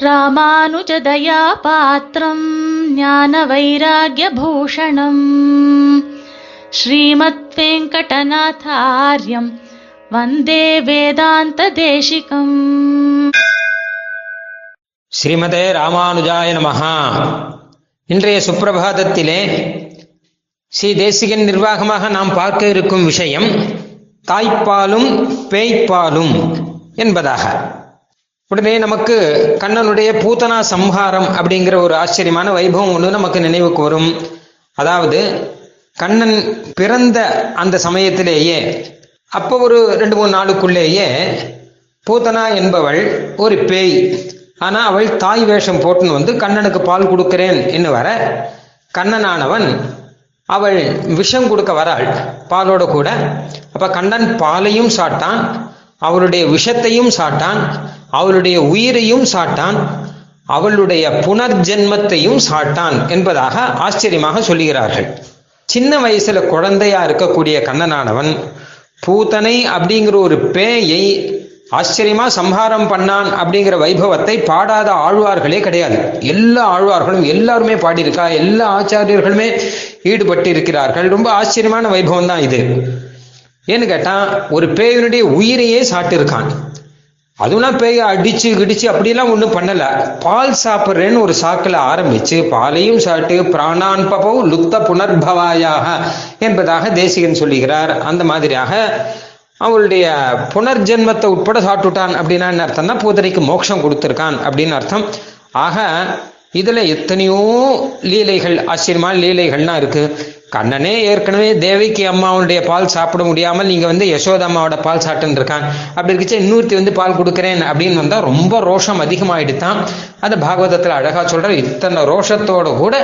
ராமானுஜதயா பாத்திரம் ஞான வைராகியபூஷணம் ஸ்ரீமத் வந்தே வேதாந்த தேசிகம் ஸ்ரீமதே ராமானுஜாய நமஹா. இன்றைய சுப்பிரபாதத்திலே ஸ்ரீ தேசிகன் நிர்வாகமாக நாம் பார்க்க இருக்கும் விஷயம் தாய்ப்பாலும் பேய்ப்பாலும் என்பதாக. உடனே நமக்கு கண்ணனுடைய பூத்தனா சம்ஹாரம் அப்படிங்கிற ஒரு ஆச்சரியமான வைபவம் ஒன்று நமக்கு நினைவுக்கு வரும். அதாவது கண்ணன் பிறந்த அந்த சமயத்திலேயே அப்போ ஒரு ரெண்டு மூணு நாளுக்குள்ளேயே பூத்தனா என்பவள் ஒரு பேய். ஆனால் அவள் தாய் வேஷம் போட்டுன்னு வந்து கண்ணனுக்கு பால் கொடுக்கிறேன் என்று வர கண்ணனானவன் அவள் விஷம் கொடுக்க வராள் பாலோட கூட. அப்ப கண்ணன் பாலையும் சாட்டான் அவளுடைய விஷத்தையும் சாட்டான் அவளுடைய உயிரையும் சாட்டான் அவளுடைய புனர்ஜென்மத்தையும் சாட்டான் என்பதாக ஆச்சரியமாக சொல்லுகிறார்கள். சின்ன வயசுல குழந்தையா இருக்கக்கூடிய கண்ணனானவன் பூத்தனை அப்படிங்கிற ஒரு பேயை ஆச்சரியமா சம்ஹாரம் பண்ணான் அப்படிங்கிற வைபவத்தை பாடாத ஆழ்வார்களே கிடையாது. எல்லா ஆழ்வார்களும் எல்லாருமே பாடியிருக்கா எல்லா ஆச்சாரியர்களுமே ஈடுபட்டு இருக்கிறார்கள் ரொம்ப ஆச்சரியமான வைபவம் தான் இது. ஏன்னு கேட்டா ஒரு பேயினுடைய உயிரையே சாட்டிருக்கான். அதுலாம் பெய்ய அடிச்சு கிடிச்சு அப்படிலாம் ஒன்றும் பண்ணல. பால் சாப்பிட்றேன்னு ஒரு சாக்கில் ஆரம்பிச்சு பாலையும் சாப்பிட்டு பிராணான்பவம் லுப்த புனர்பவாயாக என்பதாக தேசிகன் சொல்லுகிறார். அந்த மாதிரியாக அவளுடைய புனர்ஜென்மத்தை உட்பட சாப்பிட்டுட்டான் அப்படின்னா என்ன அர்த்தம்னா பூதனைக்கு மோட்சம் கொடுத்துருக்கான் அப்படின்னு அர்த்தம். ஆக இதுல எத்தனையோ லீலைகள் ஆச்சரியமான லீலைகள்லாம் இருக்கு. கண்ணனே ஏற்கனவே தேவிக்கு அம்மாவுடைய பால் சாப்பிட முடியாமல் நீங்க வந்து யசோதா அம்மாவோட பால் சாப்பிட்டு இருக்கான் அப்படி இருக்குச்சு இன்னொருத்தி வந்து பால் கொடுக்குறேன் அப்படின்னு வந்தா ரொம்ப ரோஷம் அதிகமாயிடுதான் அதை பாகவதத்துல அழகா சொல்ற இத்தனை ரோஷத்தோட கூட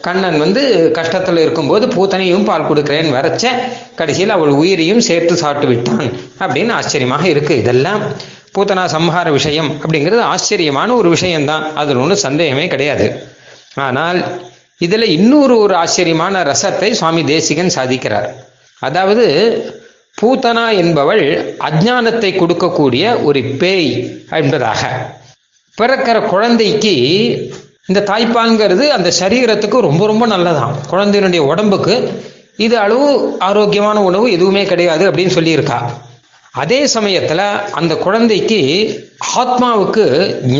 கண்ணன் வந்து கஷ்டத்துல இருக்கும்போது பூத்தனையும் பால் கொடுக்குறேன்னு வரைச்ச கடைசியில் அவள் உயிரையும் சேர்த்து சாப்பிட்டு விட்டான் அப்படின்னு ஆச்சரியமாக இருக்கு. இதெல்லாம் பூத்தனா சம்ஹார விஷயம் அப்படிங்கிறது ஆச்சரியமான ஒரு விஷயம்தான். அதில் ஒன்றும் சந்தேகமே கிடையாது. ஆனால் இதுல இன்னொரு ஒரு ஆச்சரியமான ரசத்தை சுவாமி தேசிகன் சாதிக்கிறார். அதாவது பூத்தனா என்பவள் அஜானத்தை கொடுக்கக்கூடிய ஒரு பேய் என்பதாக. பிறக்கிற குழந்தைக்கு இந்த தாய்ப்பால்ங்கிறது அந்த சரீரத்துக்கு ரொம்ப ரொம்ப நல்லதாம். குழந்தையினுடைய உடம்புக்கு இது அளவு ஆரோக்கியமான உணவு எதுவுமே கிடையாது அப்படின்னு சொல்லியிருக்கா. அதே சமயத்துல அந்த குழந்தைக்கு ஆத்மாவுக்கு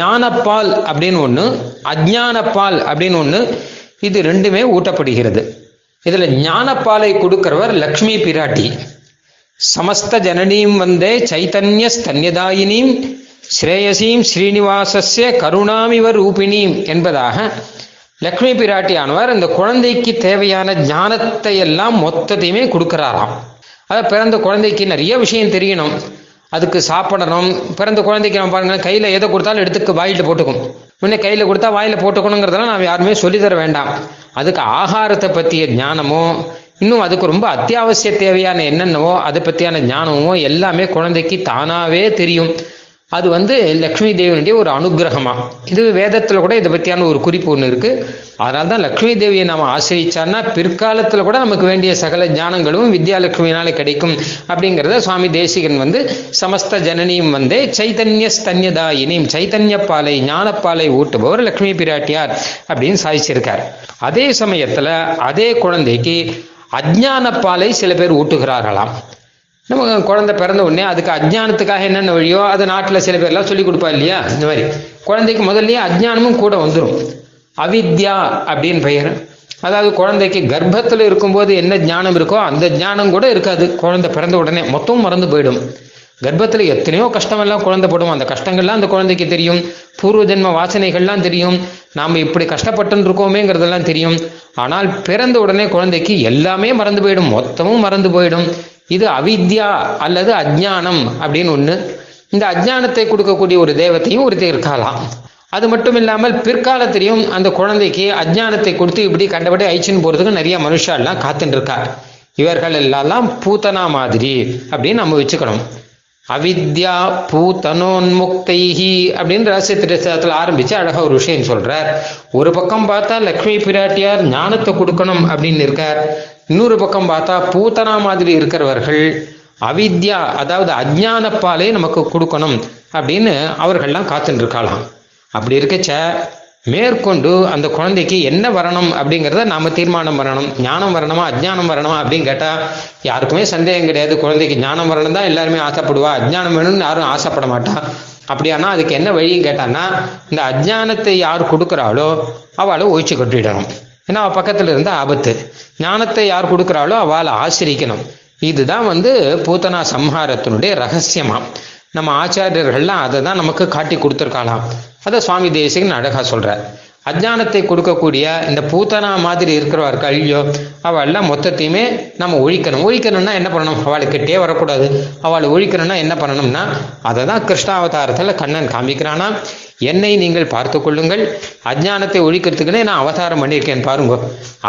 ஞானப்பால் அப்படின்னு ஒண்ணு அஜானப்பால் அப்படின்னு ஒண்ணு இது ரெண்டுமே ஊட்டப்படுகிறது. இதுல ஞானப்பாலை கொடுக்கிறவர் லக்ஷ்மி பிராட்டி. சமஸ்த ஜனனீம் வந்தே சைத்தன்ய ஸ்தன்யதாயினீம் ஸ்ரேயசீம் ஸ்ரீனிவாசஸ்ய கருணாமிவ ரூபிணீம் என்பதாக லக்ஷ்மி பிராட்டியானவர் இந்த குழந்தைக்கு தேவையான ஞானத்தை எல்லாம் மொத்தத்தையுமே கொடுக்கிறாராம். அத பிறந்த குழந்தைக்கு நிறைய விஷயம் தெரியணும். அதுக்கு சாப்பிடணும். பிறந்த குழந்தைக்கு நம்ம பாருங்க கையில எதை கொடுத்தாலும் எடுத்துக்கு வாயில போட்டுக்கும் முன்னே கையில கொடுத்தா வாயில போட்டுக்கணுங்கிறதெல்லாம் நாம் யாருமே சொல்லித்தர வேண்டாம். அதுக்கு ஆகாரத்தை பற்றிய ஞானமோ இன்னும் அதுக்கு ரொம்ப அத்தியாவசிய தேவையான என்னென்னவோ அதை பற்றியான ஞானமோ எல்லாமே குழந்தைக்கு தானாவே தெரியும். அது வந்து லக்ஷ்மி தேவியினுடைய ஒரு அனுகிரகமா. இது வேதத்துல கூட இதை பத்தியான ஒரு குறிப்பு ஒன்று இருக்கு. அதனால தான் லக்ஷ்மி தேவியை நாம ஆசிரிச்சான்னா பிற்காலத்துல கூட நமக்கு வேண்டிய சகல ஞானங்களும் வித்யாலட்சுமியினால கிடைக்கும் அப்படிங்கிறத சுவாமி தேசிகன் வந்து சமஸ்த ஜனனியும் வந்து சைத்தன்ய ஸ்தன்யதாயினியும் சைத்தன்ய பாலை ஞானப்பாலை ஊட்டுபவர் லக்ஷ்மி பிராட்டியார் அப்படின்னு சாதிச்சிருக்கார். அதே சமயத்துல அதே குழந்தைக்கு அஜ்ஞான பாலை சில பேர் ஊட்டுகிறார்களாம். நம்ம குழந்தை பிறந்த உடனே அதுக்கு அஜ்ஞானத்துக்காக என்னென்ன வழியோ அதை நாட்டில் சில பேர்லாம் சொல்லி கொடுப்பா இல்லையா? இந்த மாதிரி. குழந்தைக்கு முதல்லயே அஜ்ஞானமும் கூட வந்துடும் அவித்யா அப்படின்னு பெயர். அதாவது குழந்தைக்கு கர்ப்பத்தில் இருக்கும்போது என்ன ஞானம் இருக்கோ அந்த ஞானம் கூட இருக்காது. குழந்தை பிறந்த உடனே மொத்தம் மறந்து போயிடும். கர்ப்பத்தில் எத்தனையோ கஷ்டமெல்லாம் குழந்தை படும் அந்த கஷ்டங்கள்லாம் அந்த குழந்தைக்கு தெரியும். பூர்வ ஜென்ம வாசனைகள்லாம் தெரியும். நாம் இப்படி கஷ்டப்பட்டு இருக்கோமேங்கிறதெல்லாம் தெரியும். ஆனால் பிறந்த உடனே குழந்தைக்கு எல்லாமே மறந்து போயிடும். மொத்தமும் மறந்து போயிடும். இது அவித்யா அல்லது அஜ்ஞானம் அப்படின்னு ஒண்ணு. இந்த அஜ்ஞானத்தை கொடுக்கக்கூடிய ஒரு தேவத்தையும் ஒருத்தர் இருக்கலாம் அது மட்டும் இல்லாமல் பிற்காலத்திலையும் அந்த குழந்தைக்கு அஜ்ஞானத்தை கொடுத்து இப்படி கண்டபடி அழிச்சுன்னு போறதுக்கு நிறைய மனுஷாலாம் காத்துட்டு இருக்கா இவர்கள் எல்லாம் பூத்தனா மாதிரி அப்படின்னு நம்ம வச்சுக்கணும். அவித்யா பூத்தனோன்முக்தைஹி அப்படின்னு ரகசியத்திரத்தில் ஆரம்பிச்சு அழகா ஒரு விஷயம் சொல்றார். ஒரு பக்கம் பார்த்தா லக்ஷ்மி பிராட்டியார் ஞானத்தை கொடுக்கணும் அப்படின்னு இருக்கார். இன்னொரு பக்கம் பார்த்தா பூத்தனா மாதிரி இருக்கிறவர்கள் அவித்யா அதாவது அஜானப்பாலே நமக்கு கொடுக்கணும் அப்படின்னு அவர்கள்லாம் காத்துட்டு இருக்கலாம் அப்படி இருக்கச்ச மேற்கொண்டு அந்த குழந்தைக்கு என்ன வரணும் அப்படிங்கிறத நாம தீர்மானம் வரணும் ஞானம் வரணுமா அஜ்ஞானம் வரணுமா அப்படின்னு கேட்டா யாருக்குமே சந்தேகம் கிடையாது. குழந்தைக்கு ஞானம் வரணும் தான் எல்லாருமே ஆசைப்படுவா. அஜ்ஞானம் வேணும்னு யாரும் ஆசைப்பட மாட்டா. அப்படியானா அதுக்கு என்ன வழின்னு கேட்டான்னா இந்த அஜ்ஞானத்தை யார் கொடுக்குறாளோ அவளை ஒழிச்சு கொட்டிடணும். ஏன்னா அவள் பக்கத்துல இருந்த ஆபத்து. ஞானத்தை யார் கொடுக்குறாளோ அவளை ஆசிரிக்கணும். இதுதான் வந்து பூத்தனா சம்ஹாரத்தினுடைய ரகசியமா. நம்ம ஆச்சாரியர்கள்லாம் அதை தான் நமக்கு காட்டி கொடுத்துருக்காளாம். அதை சுவாமி தேசிகன் அழகா சொல்றார். அஜ்ஞானத்தை கொடுக்கக்கூடிய இந்த பூத்தனா மாதிரி இருக்கிறவர்கள் ஐயோ அவள்லாம் மொத்தத்தையுமே நம்ம ஒழிக்கணும். ஒழிக்கணும்னா என்ன பண்ணணும்? அவளை கிட்டே வரக்கூடாது. அவளை ஒழிக்கணும்னா என்ன பண்ணணும்னா அதை தான் கிருஷ்ணாவதாரத்தில் கண்ணன் காமிக்கிறானா என்னை நீங்கள் பார்த்து கொள்ளுங்கள். அஜ்ஞானத்தை ஒழிக்கிறதுக்குன்னே நான் அவதாரம் பண்ணியிருக்கேன் பாருங்க.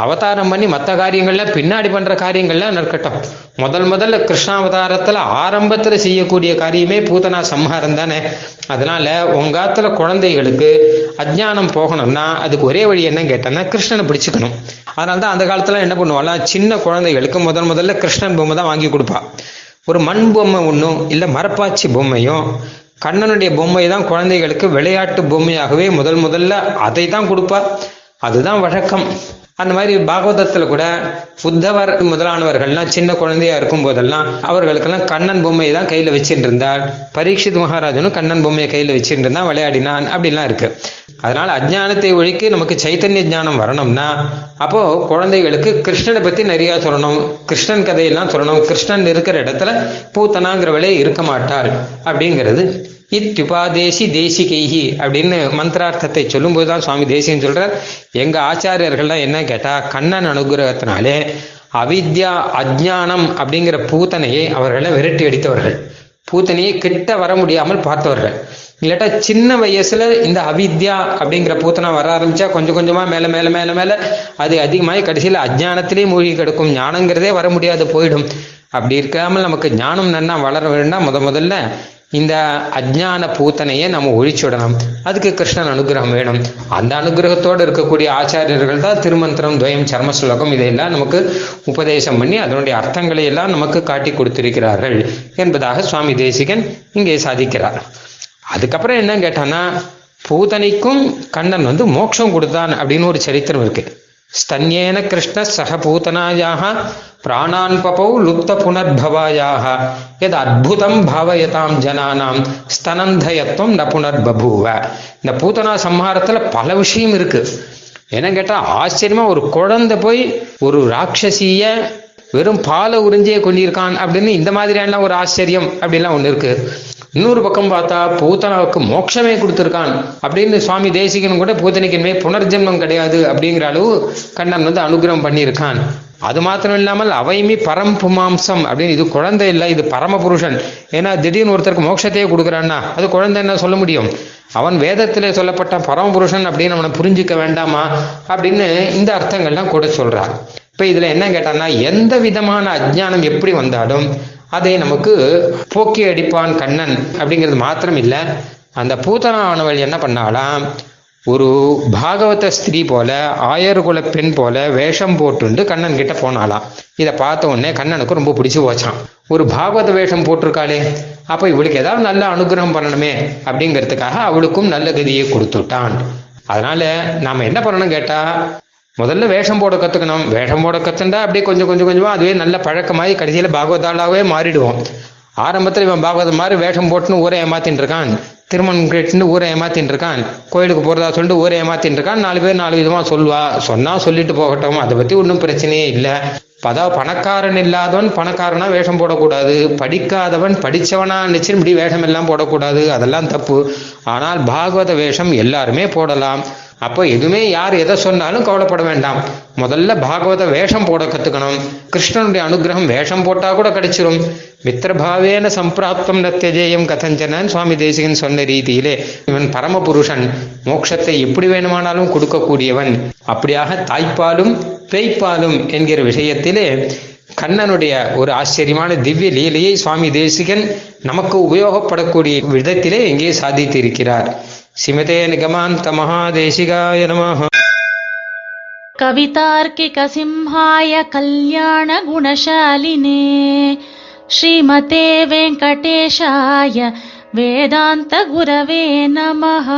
அவதாரம் பண்ணி மற்ற காரியங்கள்லாம் பின்னாடி பண்ற காரியங்கள்லாம் நடக்கட்டும் முதல் முதல்ல கிருஷ்ணாவதாரத்துல ஆரம்பத்துல செய்யக்கூடிய காரியமே பூதனா சம்ஹாரம் தானே. அதனால உங்காத்துல குழந்தைகளுக்கு அஜ்ஞானம் போகணும்னா அதுக்கு ஒரே வழி என்ன கேட்டோம்னா கிருஷ்ணனை பிடிச்சுக்கணும். அதனால தான் அந்த காலத்துல என்ன பண்ணுவாலாம் சின்ன குழந்தைகளுக்கு முதல் முதல்ல கிருஷ்ணன் பொம்மை தான் வாங்கி கொடுப்பா. ஒரு மண் பொம்மை ஒன்றும் இல்லை மரப்பாச்சி பொம்மையும் கண்ணனுடைய பொம்மை தான் குழந்தைகளுக்கு விளையாட்டு பொம்மையாகவே முதல் முதல்ல அதை தான் கொடுப்பா அதுதான் வழக்கம். அந்த மாதிரி பாகவதத்துல கூட புத்தவர் முதலானவர்கள்லாம் சின்ன குழந்தையா இருக்கும் போதெல்லாம் அவர்களுக்கெல்லாம் கண்ணன் பொம்மையை தான் கையில வச்சுட்டு இருந்தார் பரீட்சித் மகாராஜனும் கண்ணன் பொம்மையை கையில வச்சுட்டு இருந்தான் விளையாடினான் அப்படிலாம் இருக்கு. அதனால அஜ்ஞானத்தை ஒழிக்க நமக்கு சைத்தன்ய ஞானம் வரணும்னா அப்போ குழந்தைகளுக்கு கிருஷ்ணனை பத்தி நிறைய சொல்லணும். கிருஷ்ணன் கதையெல்லாம் சொல்லணும். கிருஷ்ணன் இருக்கிற இடத்துல பூத்தனாங்கிறவளே இருக்க மாட்டாள் அப்படிங்கிறது. இத்யுபாதேசி தேசிகைஹி அப்படின்னு மந்திரார்த்தத்தை சொல்லும்போது தான் சுவாமி தேசியம் சொல்றார். எங்க ஆச்சாரியர்கள்லாம் என்ன கேட்டா கண்ணன் அனுகிரகத்தினாலே அவித்யா அஜ்ஞானம் அப்படிங்கிற பூத்தனையை அவர்களை விரட்டி அடித்தவர்கள். பூத்தனையை கிட்ட வர முடியாமல் பார்த்தவர்கள். இல்லாட்டா சின்ன வயசுல இந்த அவித்யா அப்படிங்கிற பூத்தனை வர ஆரம்பிச்சா கொஞ்சம் கொஞ்சமா மேல மேல மேல மேல அது அதிகமாகி கடைசியில அஜ்ஞானத்திலே மூழ்கி கிடக்கும். ஞானங்கிறதே வர முடியாது போயிடும். அப்படி இருக்காமல் நமக்கு ஞானம் நன்னா வளர வேண்டாம் முத முதல்ல இந்த அஜ்ஞான பூத்தனையை நம்ம ஒழிச்சுடணும் அதுக்கு கிருஷ்ணன் அனுகிரகம் வேணும். அந்த அனுகிரகத்தோடு இருக்கக்கூடிய ஆச்சாரியர்கள் தான் திருமந்திரம் துவயம் சர்ம ஸ்லோகம் இதையெல்லாம் நமக்கு உபதேசம் பண்ணி அதனுடைய அர்த்தங்களை எல்லாம் நமக்கு காட்டி கொடுத்திருக்கிறார்கள் என்பதாக சுவாமி தேசிகன் இங்கே சாதிக்கிறார். அதுக்கப்புறம் என்ன கேட்டான்னா பூதனைக்கும் கண்ணன் வந்து மோட்சம் கொடுத்தான் அப்படின்னு ஒரு சரித்திரம் இருக்கு. ஸ்தன்யேன கிருஷ்ண சக பூதனாயாக பிராணான் பபௌ லுப்த புனர்பவாயாக. எது அற்புதம் பாவயதாம் ஜனானாம் ஸ்தனந்தயத்துவம் ந புனர்பபூவ. இந்த பூதனா சம்ஹாரத்துல பல விஷயம் இருக்கு. என்ன கேட்டா ஆச்சரியமா ஒரு குழந்தை போய் ஒரு ராட்சசிய வெறும் பாலை உறிஞ்சியே கொண்டிருக்கான் அப்படின்னு இந்த மாதிரியான ஒரு ஆச்சரியம் அப்படிலாம் ஒண்ணு இருக்கு. இன்னொரு பக்கம் பார்த்தா பூத்தனாவுக்கு மோட்சமே கொடுத்துருக்கான். அப்படின்னு சுவாமி தேசிகன் கூட பூத்தனிக்குமே புனர்ஜென்மம் கிடையாது அப்படிங்கிற அளவு கண்ணன் வந்து அனுகிரகம் பண்ணியிருக்கான். அது மாத்திரம் இல்லாமல் அவைமி பரம் புமாம்சம் அப்படின்னு இது குழந்தை இல்லை இது பரம புருஷன் ஏன்னா திடீர்னு ஒருத்தருக்கு மோட்சத்தையே கொடுக்குறான்னா அது குழந்தை என்ன சொல்ல முடியும்? அவன் வேதத்திலே சொல்லப்பட்ட பரமபுருஷன் அப்படின்னு அவனை புரிஞ்சுக்க வேண்டாமா? அப்படின்னு இந்த அர்த்தங்கள்லாம் கூட சொல்றான் இப்ப இதுல என்ன கேட்டான்னா எந்த விதமான அஜ்ஞானம் எப்படி வந்தாலும் அதை நமக்கு போக்கி அடிப்பான் கண்ணன் அப்படிங்கிறது மாத்திரம் இல்லை அந்த பூத்தனானவள் என்ன பண்ணாலாம் ஒரு பாகவத ஸ்திரீ போல ஆயர்குல பெண் போல வேஷம் போட்டுண்டு கண்ணன் கிட்ட போனாலாம் இதை பார்த்த உடனே கண்ணனுக்கு ரொம்ப பிடிச்சு போச்சான் ஒரு பாகவத வேஷம் போட்டிருக்காளே அப்ப இவளுக்கு ஏதாவது நல்ல அனுகிரகம் பண்ணணுமே அப்படிங்கிறதுக்காக அவளுக்கும் நல்ல கதியை கொடுத்துட்டான். அதனால நாம என்ன பண்ணணும் கேட்டா முதல்ல வேஷம் போட கத்துக்கணும். வேஷம் போட கத்துண்டா அப்படியே கொஞ்சம் கொஞ்சம் கொஞ்சமா அதுவே நல்ல பழக்கமாகி கடைசியில பாகவதாளாவே மாறிடுவோம். ஆரம்பத்துல இவன் பாகவதம் மாதிரி வேஷம் போட்டுன்னு ஊரை ஏமாத்தின்னு இருக்கான். திருமணம் கேட்டுன்னு ஊரை ஏமாத்தின்னு இருக்கான். கோயிலுக்கு போறதா சொல்லிட்டு ஊரை ஏமாத்தின்னு இருக்கான். நாலு பேர் நாலு விதமா சொல்லுவா. சொன்னா சொல்லிட்டு போகட்டும். அதை பத்தி ஒன்றும் பிரச்சனையே இல்லை. அதாவது பணக்காரன் இல்லாதவன் பணக்காரனா வேஷம் போடக்கூடாது. படிக்காதவன் படிச்சவனா நினைச்சு இப்படி வேஷம் எல்லாம் போடக்கூடாது. அதெல்லாம் தப்பு. ஆனால் பாகவத வேஷம் எல்லாருமே போடலாம். அப்போ எதுவுமே யார் எதை சொன்னாலும் கவலைப்பட வேண்டாம். முதல்ல பாகவத வேஷம் போட கத்துக்கணும். கிருஷ்ணனுடைய அனுகிரகம் வேஷம் போட்டா கூட கிடைச்சிரும். மித்திரபாவேன சம்பிராப்தம் நத்தியஜேயம் கதஞ்சனன் சுவாமி தேசிகன் சொன்ன ரீதியிலே இவன் பரமபுருஷன். மோட்சத்தை எப்படி வேணுமானாலும் கொடுக்கக்கூடியவன். அப்படியாக தாய்ப்பாலும் பேய்ப்பாலும் என்கிற விஷயத்திலே கண்ணனுடைய ஒரு ஆச்சரியமான திவ்ய லீலையை சுவாமி தேசிகன் நமக்கு உபயோகப்படக்கூடிய விதத்திலே இங்கே சாதித்திருக்கிறார். சிமதே நிகமாந்த மகாதேசிகாய நமः कवितार्किकसिंहाय कल्याणगुणशालिने श्रीमते वेङ्कटेशाय वेदान्तगुरवे नमः